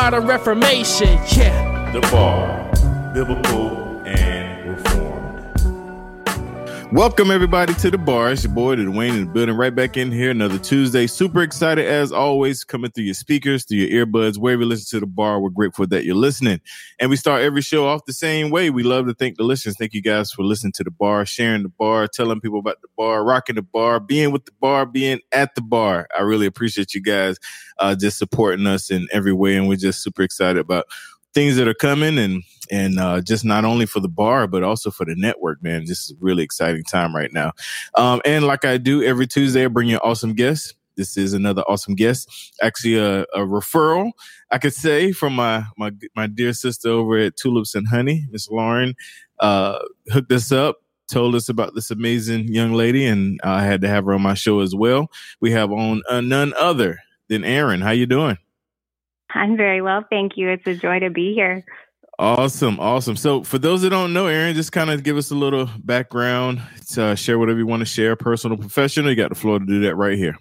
modern reformation. Yeah. The Bar, Biblical Welcome everybody to the bar. It's your boy the Dwayne in the building, right back in here. Another Tuesday. Super excited as always, coming through your speakers, through your earbuds, wherever you listen to the bar. We're grateful that you're listening. And we start every show off the same way. We love to thank the listeners. Thank you guys for listening to the bar, sharing the bar, telling people about the bar, rocking the bar, being with the bar, being at the bar. I really appreciate you guys uh, just supporting us in every way. And we're just super excited about things that are coming and and uh, just not only for the bar but also for the network man this is a really exciting time right now um, and like i do every tuesday i bring you awesome guests. this is another awesome guest actually a, a referral i could say from my my my dear sister over at tulips and honey miss lauren uh, hooked us up told us about this amazing young lady and i had to have her on my show as well we have on uh, none other than Erin how you doing I'm very well, thank you. It's a joy to be here. Awesome, awesome. So, for those that don't know, Erin, just kind of give us a little background, to, uh, share whatever you want to share, personal, professional. You got the floor to do that right here.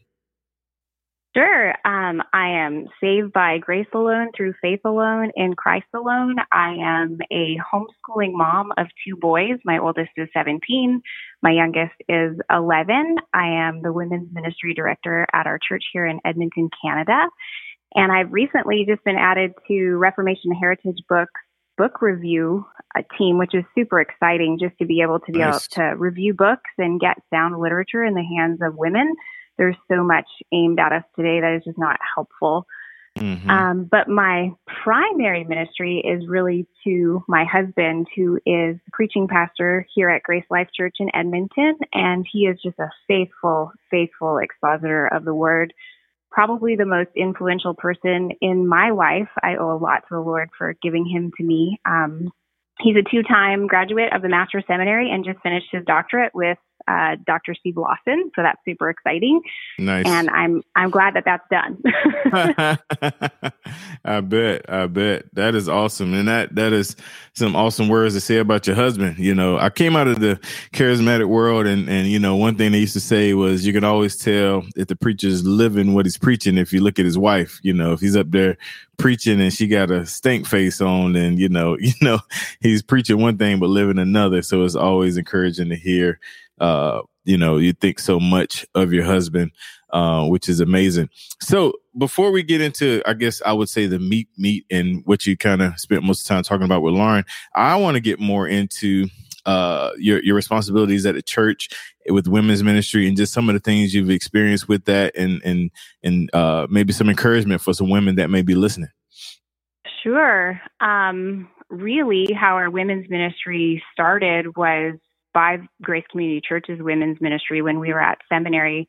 Sure. Um, I am saved by grace alone, through faith alone, in Christ alone. I am a homeschooling mom of two boys. My oldest is 17. My youngest is 11. I am the women's ministry director at our church here in Edmonton, Canada. And I've recently just been added to Reformation Heritage Books book review uh, team, which is super exciting just to be able to be Nice. able to review books and get sound literature in the hands of women. There's so much aimed at us today that is just not helpful. Mhm. Um, but my primary ministry is really to my husband, who is the preaching pastor here at Grace Life Church in Edmonton, and he is just a faithful, faithful expositor of the word. Probably the most influential person in my life. I owe a lot to the Lord for giving him to me. Um, he's a two-time graduate of the Master's Seminary and just finished his doctorate with uh, Dr. Steve Lawson. So that's super exciting, nice. and I'm I'm glad that that's done. I bet, I bet that is awesome, and that that is some awesome words to say about your husband. You know, I came out of the charismatic world, and and you know, one thing they used to say was you can always tell if the preacher's living what he's preaching if you look at his wife. You know, if he's up there preaching and she got a stink face on, and you know, you know, he's preaching one thing but living another. So it's always encouraging to hear. Uh, you know, you think so much of your husband uh, which is amazing. So before we get into, I guess I would say the meat, meat, and what you kind of spent most of the time talking about with Lauren, I want to get more into uh, your your responsibilities at the church with women's ministry and just some of the things you've experienced with that, and and and uh, maybe some encouragement for some women that may be listening. Sure. Um, really, how our women's ministry started was by Grace Community Church's women's ministry when we were at seminary.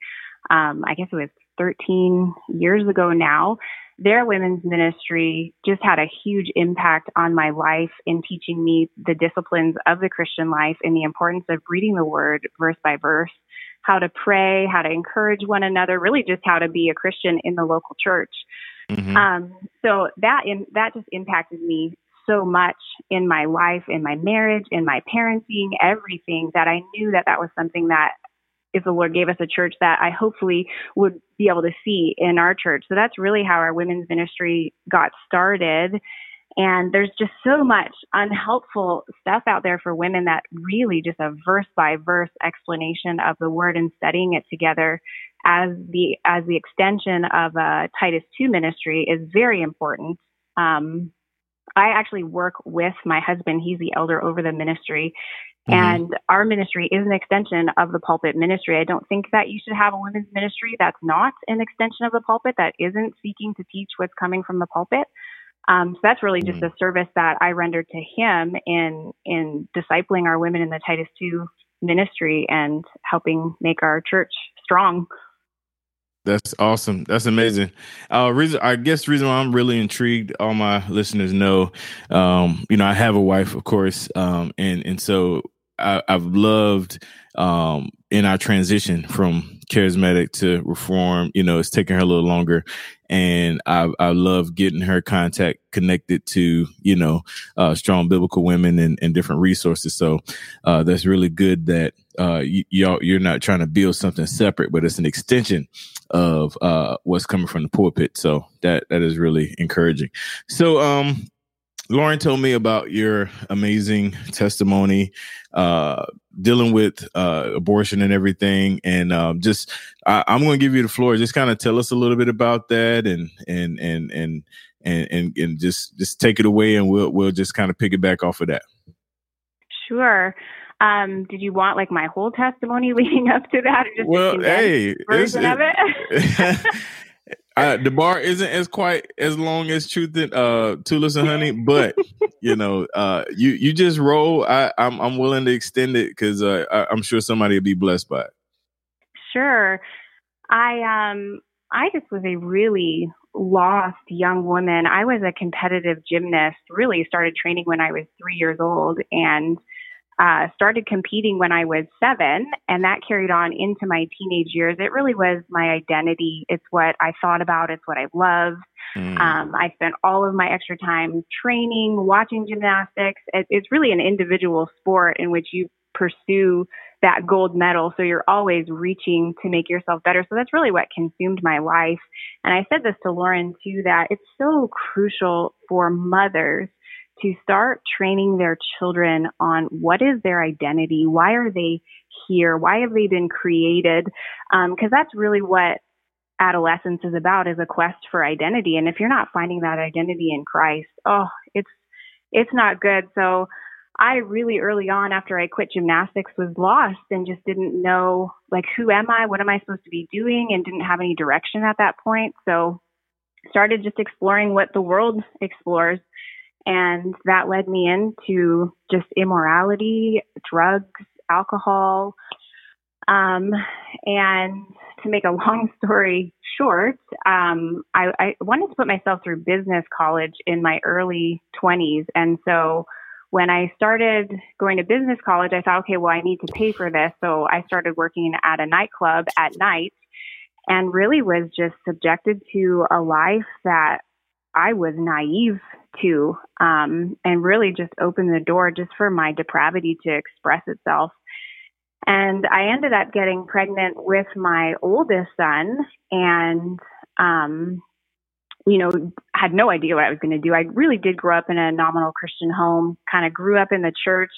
Um, I guess it was 13 years ago now. Their women's ministry just had a huge impact on my life in teaching me the disciplines of the Christian life and the importance of reading the word verse by verse, how to pray, how to encourage one another, really just how to be a Christian in the local church. Mhm. Um, so that in, that just impacted me so much in my life, in my marriage, in my parenting, everything that I knew that that was something that if the Lord gave us a church that I hopefully would be able to see in our church. So that's really how our women's ministry got started. And there's just so much unhelpful stuff out there for women that really just a verse by verse explanation of the word and studying it together as the as the extension of a Titus 2 ministry is very important. Um, I actually work with my husband. He's the elder over the ministry. Mm-hmm. And our ministry is an extension of the pulpit ministry. I don't think that you should have a women's ministry that's not an extension of the pulpit, that isn't seeking to teach what's coming from the pulpit. Um, so that's really just mm-hmm. a service that I render to him in in discipling our women in the Titus two ministry and helping make our church strong. That's awesome. That's amazing. Uh, reason I guess reason why I'm really intrigued, all my listeners know, um, you know, I have a wife, of course, um, and and so I, have loved um, in our transition from charismatic to reform. You know, it's taking her a little longer, and I, I love getting her contact connected to you know uh, strong biblical women and, and different resources. So uh, that's really good that uh, y- y'all you're not trying to build something separate, but it's an extension of uh, what's coming from the pulpit. So that that is really encouraging. So um, Lauren told me about your amazing testimony, uh, dealing with uh, abortion and everything, and um, just I, am going to give you the floor. Just kind of tell us a little bit about that, and and and and and and, and just just take it away, and we'll we'll just kind of pick it back off of that. Sure. Um, did you want like my whole testimony leading up to that, or just well, hey, version of it? Uh, the bar isn't as quite as long as Truth and uh, Tulips and Honey, but you know, uh, you you just roll. I, I'm I'm willing to extend it because uh, I, am sure somebody will be blessed by it. Sure, I um I just was a really lost young woman. I was a competitive gymnast. Really started training when I was three years old, and uh, started competing when I was seven, and that carried on into my teenage years. It really was my identity. It's what I thought about. It's what I loved. Mm. Um, I spent all of my extra time training, watching gymnastics. It, it's really an individual sport in which you pursue that gold medal. So you're always reaching to make yourself better. So that's really what consumed my life. And I said this to Lauren too, that it's so crucial for mothers to start training their children on what is their identity, why are they here, why have they been created, because um, that's really what adolescence is about is a quest for identity. And if you're not finding that identity in Christ oh it's it's not good. So I really early on after I quit gymnastics was lost and just didn't know like who am I? What am I supposed to be doing? And didn't have any direction at that point. So started just exploring what the world explores and that led me into just immorality, drugs, alcohol. Um, and to make a long story short, um, I, I wanted to put myself through business college in my early 20s. And so when I started going to business college, I thought, okay, well, I need to pay for this. So I started working at a nightclub at night and really was just subjected to a life that I was naive to, um, and really just opened the door just for my depravity to express itself. And I ended up getting pregnant with my oldest son and, um, you know, had no idea what I was going to do. I really did grow up in a nominal Christian home, kind of grew up in the church,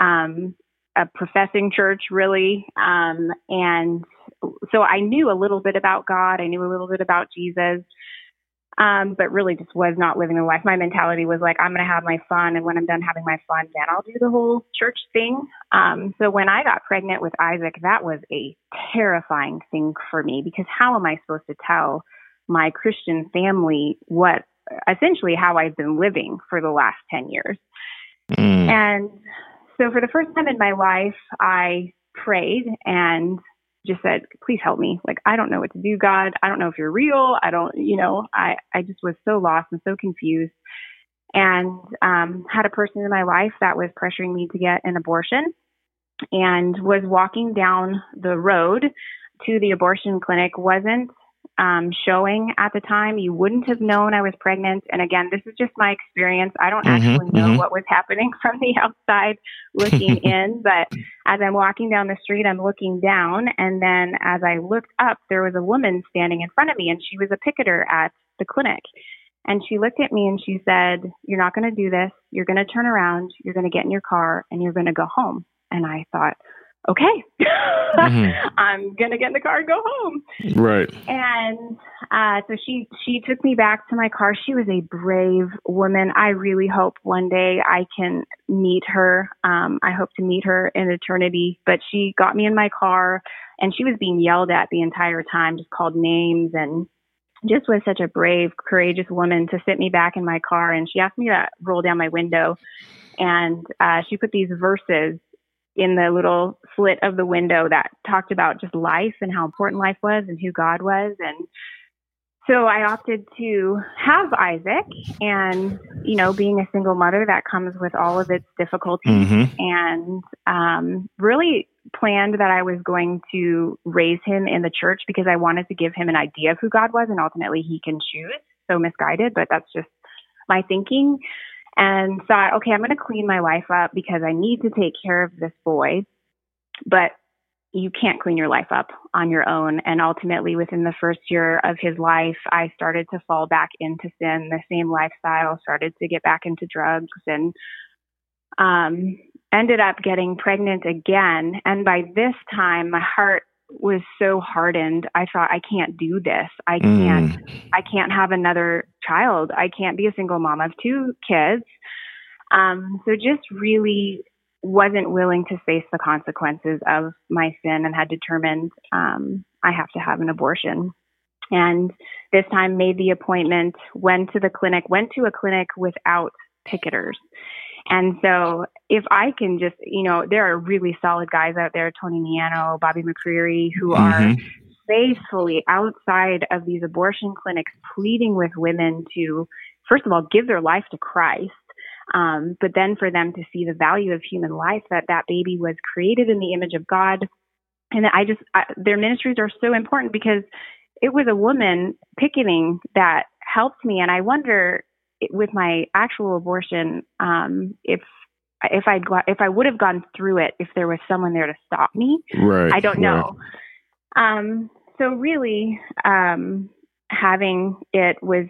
um, a professing church, really. Um, and so I knew a little bit about God. I knew a little bit about Jesus um, but really just was not living the life. My mentality was like, I'm going to have my fun, and when I'm done having my fun, then I'll do the whole church thing. Um, so when I got pregnant with Isaac, that was a terrifying thing for me because how am I supposed to tell my Christian family what essentially how I've been living for the last 10 years? Mm. And so for the first time in my life, I prayed and just said, please help me. Like, I don't know what to do, God. I don't know if you're real. I don't, you know, I, I just was so lost and so confused and um, had a person in my life that was pressuring me to get an abortion and was walking down the road to the abortion clinic wasn't um, showing at the time. You wouldn't have known I was pregnant. And again, this is just my experience. I don't mm-hmm, actually know mm-hmm. what was happening from the outside looking in, but as I'm walking down the street, I'm looking down. And then as I looked up, there was a woman standing in front of me, and she was a picketer at the clinic. And she looked at me and she said, You're not going to do this. You're going to turn around. You're going to get in your car and you're going to go home. And I thought, okay, mm-hmm. I'm gonna get in the car and go home. Right. And uh, so she she took me back to my car. She was a brave woman. I really hope one day I can meet her. Um, I hope to meet her in eternity. But she got me in my car, and she was being yelled at the entire time, just called names and. Just was such a brave, courageous woman to sit me back in my car, and she asked me to roll down my window, and uh, she put these verses in the little slit of the window that talked about just life and how important life was and who God was. And so I opted to have Isaac and, you know, being a single mother, that comes with all of its difficulties mm-hmm. and, um, really planned that I was going to raise him in the church because I wanted to give him an idea of who God was and ultimately he can choose. So misguided, but that's just my thinking and thought, okay, I'm going to clean my life up because I need to take care of this boy. But you can't clean your life up on your own. And ultimately, within the first year of his life, I started to fall back into sin, the same lifestyle, started to get back into drugs, and um, ended up getting pregnant again. And by this time, my heart was so hardened. I thought I can't do this. I can't mm. I can't have another child. I can't be a single mom of two kids. Um, so just really wasn't willing to face the consequences of my sin and had determined um, I have to have an abortion. And this time made the appointment, went to the clinic, went to a clinic without picketers. And so if I can just, you know, there are really solid guys out there, Tony Miano, Bobby McCreary, who mm-hmm. are faithfully outside of these abortion clinics pleading with women to, first of all, give their life to Christ. Um, but then for them to see the value of human life, that that baby was created in the image of God. And I just, I, their ministries are so important because it was a woman picketing that helped me. And I wonder with my actual abortion, um, if if I'd go, if I would have gone through it, if there was someone there to stop me, right? I don't know. Right. Um, so really, um, having it was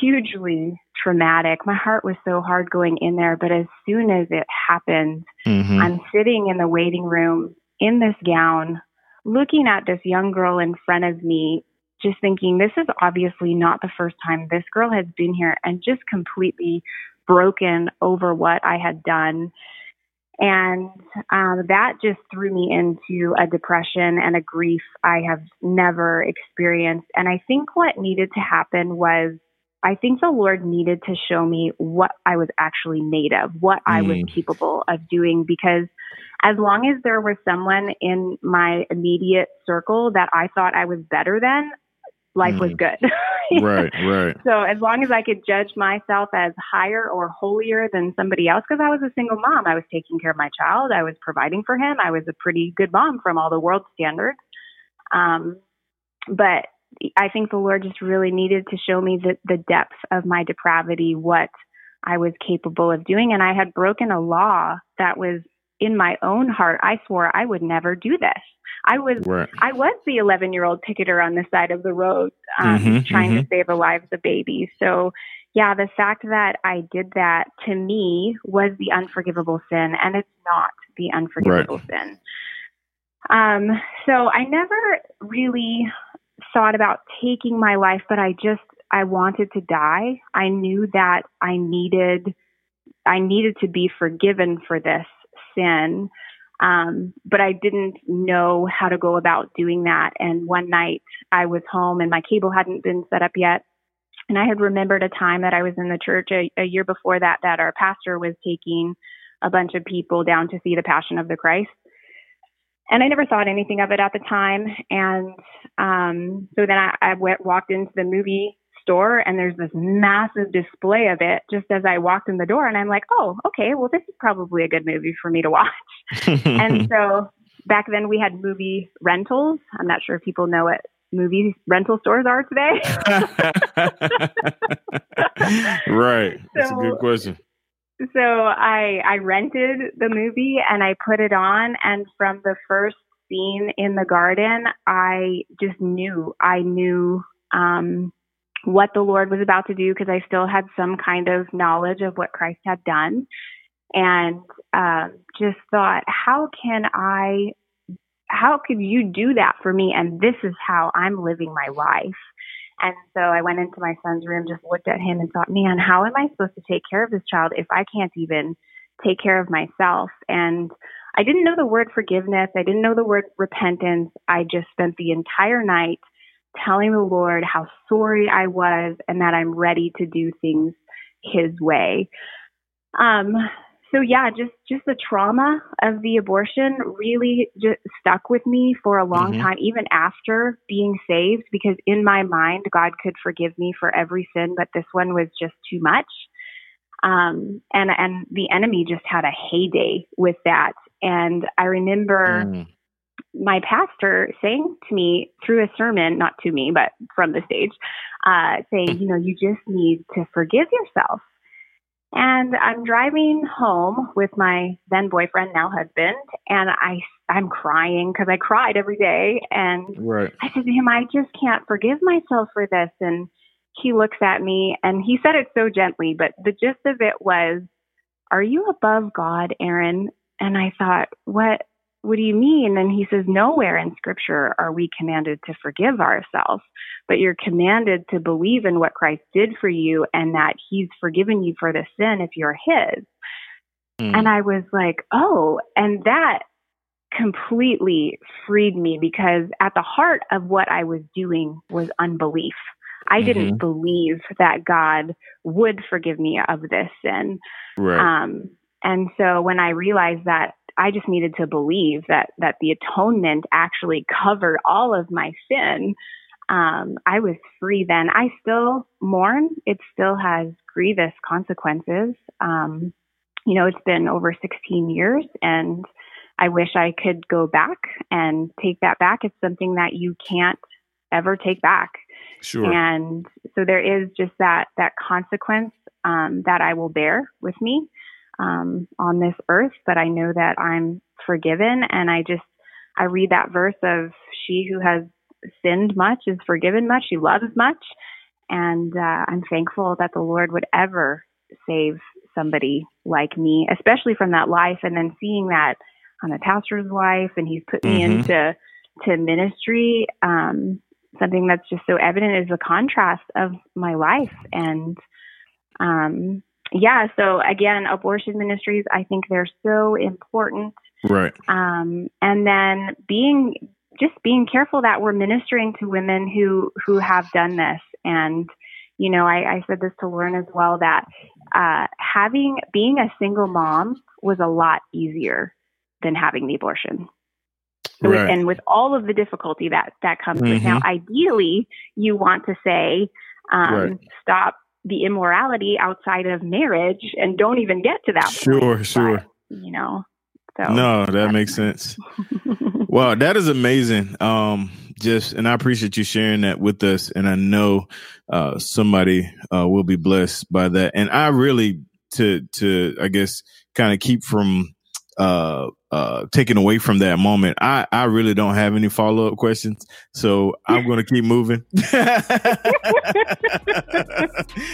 hugely traumatic. My heart was so hard going in there, but as soon as it happened, mm-hmm. I'm sitting in the waiting room in this gown, looking at this young girl in front of me just thinking this is obviously not the first time this girl has been here and just completely broken over what I had done. And um, that just threw me into a depression and a grief I have never experienced. And I think what needed to happen was I think the Lord needed to show me what I was actually made of, what mm. I was mm. capable of doing, because as long as there was someone in my immediate circle that I thought I was better than, life mm. was good. right, right. So as long as I could judge myself as higher or holier than somebody else, because I was a single mom, I was taking care of my child, I was providing for him, I was a pretty good mom from all the world standards. Um, but I think the Lord just really needed to show me the, the depth of my depravity, what I was capable of doing. And I had broken a law that was in my own heart. I swore I would never do this. I was right. I was the 11 year old picketer on the side of the road, um, mm-hmm, trying mm-hmm. to save the lives of babies. So, yeah, the fact that I did that to me was the unforgivable sin, and it's not the unforgivable right. sin. Um, so I never really thought about taking my life, but I just I wanted to die. I knew that I needed I needed to be forgiven for this sin. Um, but I didn't know how to go about doing that. And one night I was home and my cable hadn't been set up yet. And I had remembered a time that I was in the church a, a year before that, that our pastor was taking a bunch of people down to see the Passion of the Christ. And I never thought anything of it at the time. And um, so then I, I went, walked into the movie store and there's this massive display of it just as I walked in the door and I'm like, oh, okay, well, this is probably a good movie for me to watch. and so back then we had movie rentals. I'm not sure if people know what movie rental stores are today. right. That's so, a good question. So I I rented the movie and I put it on and from the first scene in the garden, I just knew I knew um what the Lord was about to do because I still had some kind of knowledge of what Christ had done. And um, just thought, how can I, how could you do that for me? And this is how I'm living my life. And so I went into my son's room, just looked at him and thought, man, how am I supposed to take care of this child if I can't even take care of myself? And I didn't know the word forgiveness. I didn't know the word repentance. I just spent the entire night telling the Lord how sorry I was and that I'm ready to do things his way. Um, so yeah, just just the trauma of the abortion really just stuck with me for a long mm-hmm. time, even after being saved, because in my mind, God could forgive me for every sin, but this one was just too much. Um, and and the enemy just had a heyday with that. And I remember mm. My pastor saying to me through a sermon, not to me, but from the stage, uh, saying, you know, you just need to forgive yourself. And I'm driving home with my then boyfriend, now husband, and I I'm crying because I cried every day. And right. I said to him, I just can't forgive myself for this. And he looks at me and he said it so gently, but the gist of it was, Are you above God, Erin? And I thought, What what do you mean? And he says, Nowhere in scripture are we commanded to forgive ourselves, but you're commanded to believe in what Christ did for you and that he's forgiven you for the sin if you're his. Mm. And I was like, Oh, and that completely freed me because at the heart of what I was doing was unbelief. I mm-hmm. didn't believe that God would forgive me of this sin. Right. Um, and so when I realized that I just needed to believe that that the atonement actually covered all of my sin. Um, I was free then. I still mourn. It still has grievous consequences. Um, you know, it's been over 16 years, and I wish I could go back and take that back. It's something that you can't ever take back. Sure. And so there is just that that consequence um, that I will bear with me um, on this earth, but I know that I'm forgiven. And I just, I read that verse of she who has sinned much is forgiven much, she loves much. And uh, I'm thankful that the Lord would ever save somebody like me, especially from that life. And then seeing that I'm a pastor's wife and he's put me mm-hmm. into to ministry. Um, something that's just so evident is the contrast of my life. And um, yeah, so again, abortion ministries, I think they're so important. Right. Um, and then being just being careful that we're ministering to women who who have done this. And you know, I, I said this to Lauren as well that uh, having being a single mom was a lot easier than having the abortion. Right. and with all of the difficulty that that comes mm-hmm. with now, ideally, you want to say, um, right. stop the immorality outside of marriage and don't even get to that sure point. sure. but, you know so no that makes sense. Wow that is amazing. Um just and i appreciate you sharing that with us and i know uh somebody uh will be blessed by that. And i really to to i guess kind of keep from uh uh taken away from that moment. I i really don't have any follow-up questions so i'm going to keep moving.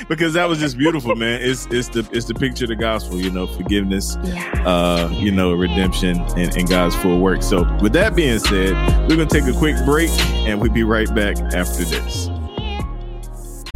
Because that was just beautiful man. It's it's the it's the picture of the gospel you know forgiveness yeah. uh you know redemption and, and god's full work. So with that being said we're going to take a quick break and we'll be right back after this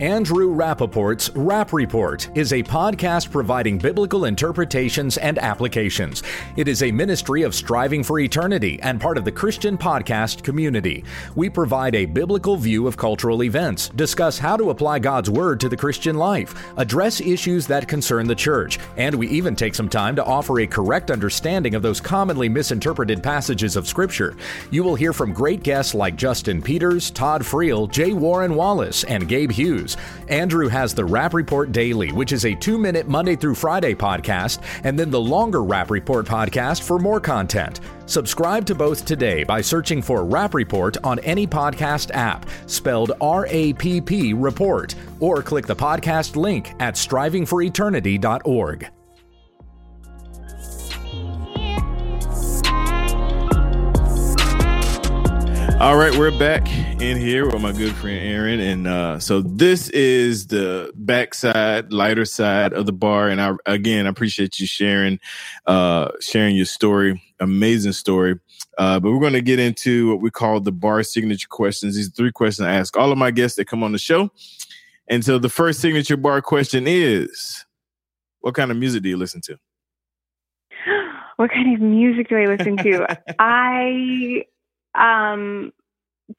Andrew Rappaport's Rap Report is a podcast providing biblical interpretations and applications. It is a ministry of striving for eternity and part of the Christian podcast community. We provide a biblical view of cultural events, discuss how to apply God's Word to the Christian life, address issues that concern the church, and we even take some time to offer a correct understanding of those commonly misinterpreted passages of Scripture. You will hear from great guests like Justin Peters, Todd Friel, J. Warner Wallace, and Gabe Hughes. Andrew has the Rap Report Daily, which is a two minute Monday through Friday podcast, and then the longer Rap Report podcast for more content. Subscribe to both today by searching for Rap Report on any podcast app, spelled R A P P Report, or click the podcast link at strivingforeternity.org. All right, we're back in here with my good friend Erin, and uh, so this is the backside, lighter side of the bar. And I again, I appreciate you sharing, uh, sharing your story. Amazing story. Uh, but we're going to get into what we call the bar signature questions. These are three questions I ask all of my guests that come on the show. And so the first signature bar question is, what kind of music do you listen to? What kind of music do I listen to? I um,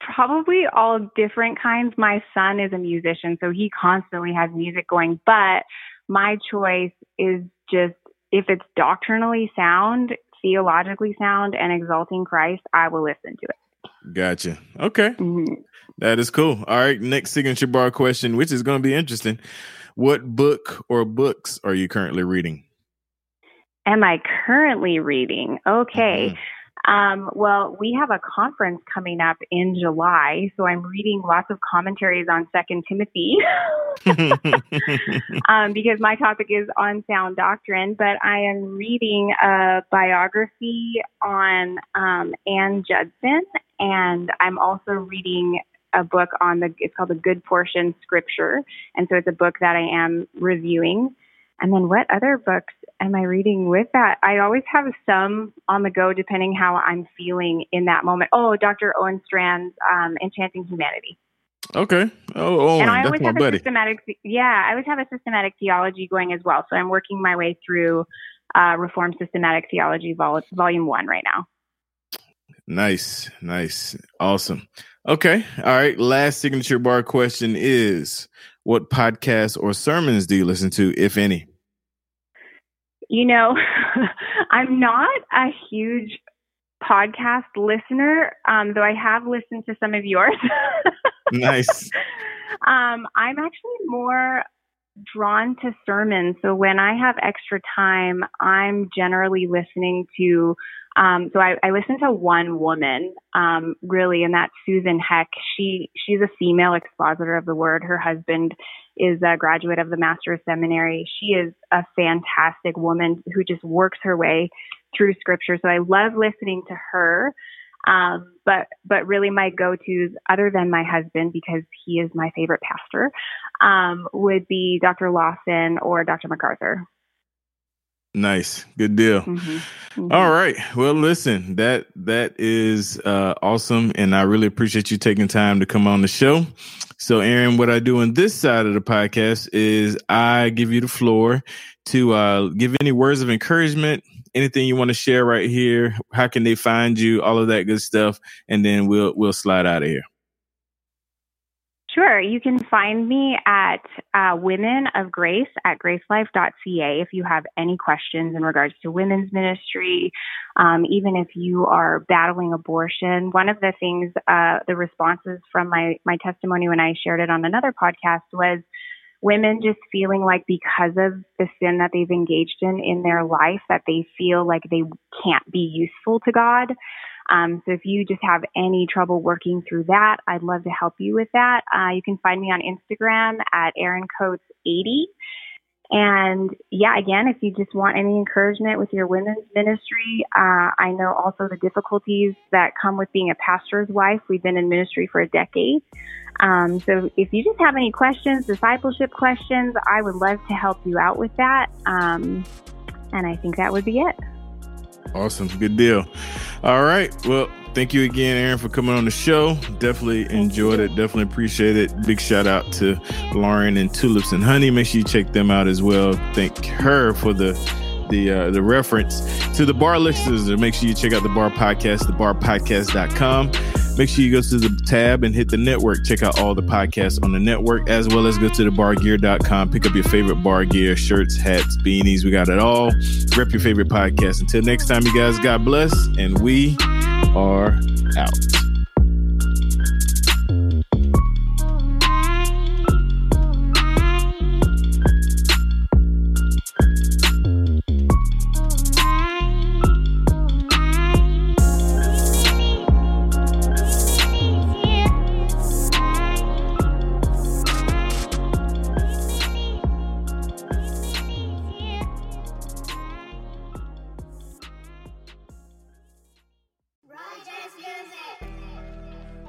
probably all different kinds. My son is a musician, so he constantly has music going, but my choice is just if it's doctrinally sound, theologically sound, and exalting Christ, I will listen to it. Gotcha. Okay. Mm-hmm. That is cool. All right. Next signature bar question, which is going to be interesting. What book or books are you currently reading? Am I currently reading? Okay. Mm-hmm. Um, well, we have a conference coming up in July, so I'm reading lots of commentaries on Second Timothy um, because my topic is on sound doctrine. But I am reading a biography on um, Ann Judson, and I'm also reading a book on the. It's called the Good Portion Scripture, and so it's a book that I am reviewing. And then what other books am I reading with that? I always have some on the go depending how I'm feeling in that moment. Oh, Dr. Owen Strachan's um, Enchanting Humanity. Okay. Oh, Owen, and I always have buddy. a systematic, yeah, I always have a systematic theology going as well. So I'm working my way through uh, Reformed Systematic Theology, vol- Volume One, right now. Nice, nice, awesome. Okay, all right. Last signature bar question is: What podcasts or sermons do you listen to, if any? You know, I'm not a huge podcast listener, um, though I have listened to some of yours. nice. Um, I'm actually more drawn to sermons. So when I have extra time, I'm generally listening to. Um, so I, I listen to one woman, um, really, and that's Susan Heck. She she's a female expositor of the word. Her husband is a graduate of the Master's Seminary. She is a fantastic woman who just works her way through Scripture. So I love listening to her. Um, but but really my go-tos, other than my husband because he is my favorite pastor, um, would be Dr. Lawson or Dr. MacArthur. Nice, good deal. Mm-hmm. Mm-hmm. All right. Well, listen, that that is uh, awesome, and I really appreciate you taking time to come on the show. So, Erin, what I do on this side of the podcast is I give you the floor to uh, give any words of encouragement, anything you want to share right here. How can they find you? All of that good stuff, and then we'll we'll slide out of here. Sure. You can find me at uh, Women of Grace at gracelife.ca if you have any questions in regards to women's ministry, um, even if you are battling abortion. One of the things, uh, the responses from my, my testimony when I shared it on another podcast was women just feeling like because of the sin that they've engaged in in their life, that they feel like they can't be useful to God. Um, so if you just have any trouble working through that, I'd love to help you with that. Uh, you can find me on Instagram at Erin Coates 80. And yeah, again, if you just want any encouragement with your women's ministry, uh, I know also the difficulties that come with being a pastor's wife. We've been in ministry for a decade. Um, so if you just have any questions, discipleship questions, I would love to help you out with that. Um, and I think that would be it. Awesome. Good deal. All right. Well, thank you again, Erin, for coming on the show. Definitely enjoyed it. Definitely appreciate it. Big shout out to Lauren and Tulips and Honey. Make sure you check them out as well. Thank her for the the uh, the reference to the bar listeners. Make sure you check out the bar podcast, thebarpodcast.com. Make sure you go to the tab and hit the network. Check out all the podcasts on the network, as well as go to thebargear.com. Pick up your favorite bar gear, shirts, hats, beanies. We got it all. Rep your favorite podcast. Until next time, you guys, God bless. And we are out.